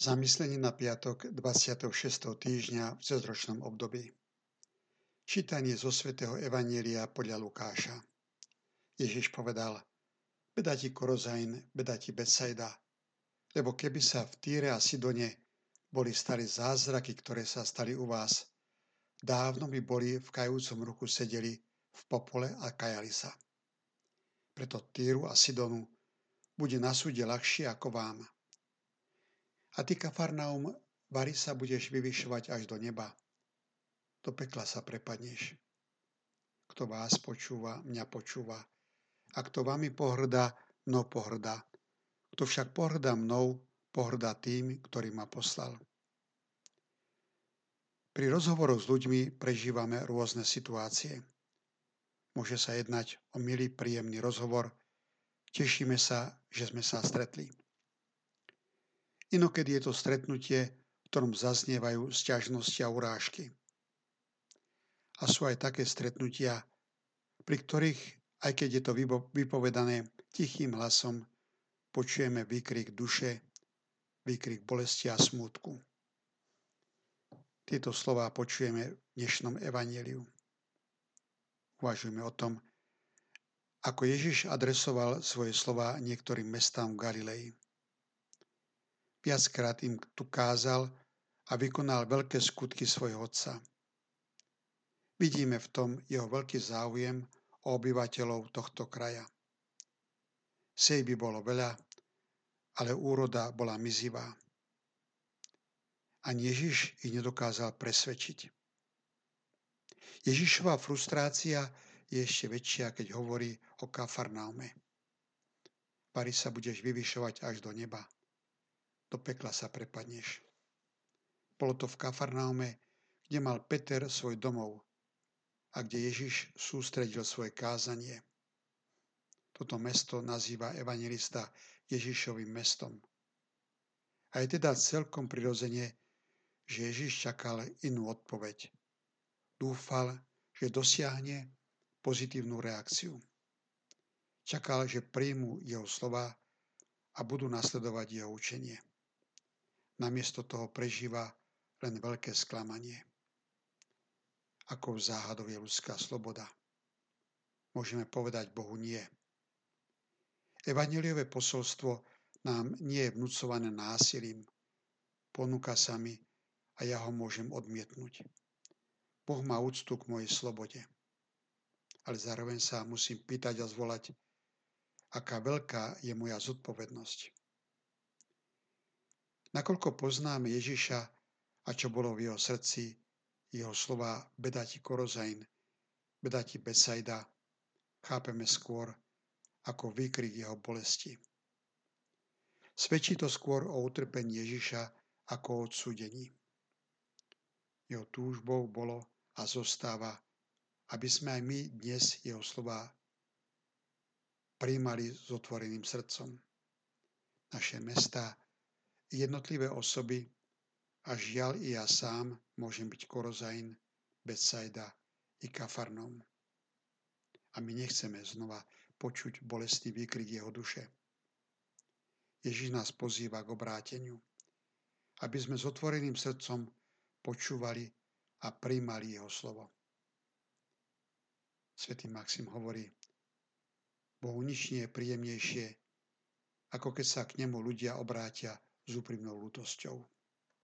Zamyslenie na piatok 26. týždňa v cezročnom období. Čítanie zo svätého Evanielia podľa Lukáša. Ježiš povedal, beda ti Korozain, beda ti Betsaida, lebo keby sa v Týre a Sidone boli stali zázraky, ktoré sa stali u vás, dávno by boli v kajúcom ruchu sedeli v popole a kajali sa. Preto Týru a Sidonu bude na súde ľahšie ako vám. A ty, Kafarnaum, vary sa budeš vyvyšovať až do neba. Do pekla sa prepadneš. Kto vás počúva, mňa počúva. A kto vami pohrdá, mnou pohrdá. Kto však pohrdá mnou, pohrdá tým, ktorý ma poslal. Pri rozhovoroch s ľuďmi prežívame rôzne situácie. Môže sa jednať o milý, príjemný rozhovor. Tešíme sa, že sme sa stretli. Inokedy je to stretnutie, v ktorom zaznievajú sťažnosti a urážky. A sú aj také stretnutia, pri ktorých, aj keď je to vypovedané tichým hlasom, počujeme výkrik duše, výkrik bolesti a smútku. Tieto slova počujeme v dnešnom evaníliu. Uvažujeme o tom, ako Ježiš adresoval svoje slova niektorým mestám v Galilei. Viackrát im tu kázal a vykonal veľké skutky svojho otca. Vidíme v tom jeho veľký záujem o obyvateľov tohto kraja. Sej by bolo veľa, ale úroda bola mizivá. Ani Ježiš ich nedokázal presvedčiť. Ježišová frustrácia je ešte väčšia, keď hovorí o Kafarnaume. Pari sa budeš vyvyšovať až do neba do pekla sa prepadneš. Bolo to v Kafarnaume, kde mal Peter svoj domov a kde Ježiš sústredil svoje kázanie. Toto mesto nazýva evangelista Ježišovým mestom. A je teda celkom prirodzene, že Ježiš čakal inú odpoveď. Dúfal, že dosiahne pozitívnu reakciu. Čakal, že príjmu jeho slova a budú nasledovať jeho učenie namiesto toho prežíva len veľké sklamanie. Ako v záhadov je ľudská sloboda. Môžeme povedať Bohu nie. Evangeliové posolstvo nám nie je vnúcované násilím. Ponúka sa mi a ja ho môžem odmietnúť. Boh má úctu k mojej slobode. Ale zároveň sa musím pýtať a zvolať, aká veľká je moja zodpovednosť. Nakoľko poznáme Ježiša a čo bolo v jeho srdci, jeho slova bedati Korozain, bedati Besaida, chápeme skôr ako výkrik jeho bolesti. Svedčí to skôr o utrpení Ježiša ako o odsúdení. Jeho túžbou bolo a zostáva, aby sme aj my dnes jeho slova príjmali s otvoreným srdcom. Naše mesta jednotlivé osoby a žiaľ i ja sám môžem byť Korozain, Betsaida i Kafarnom. A my nechceme znova počuť bolestný výkrik jeho duše. Ježiš nás pozýva k obráteniu, aby sme s otvoreným srdcom počúvali a príjmali jeho slovo. Svetý Maxim hovorí, Bohu nič nie je príjemnejšie, ako keď sa k nemu ľudia obrátia s úprimnou lútosťou.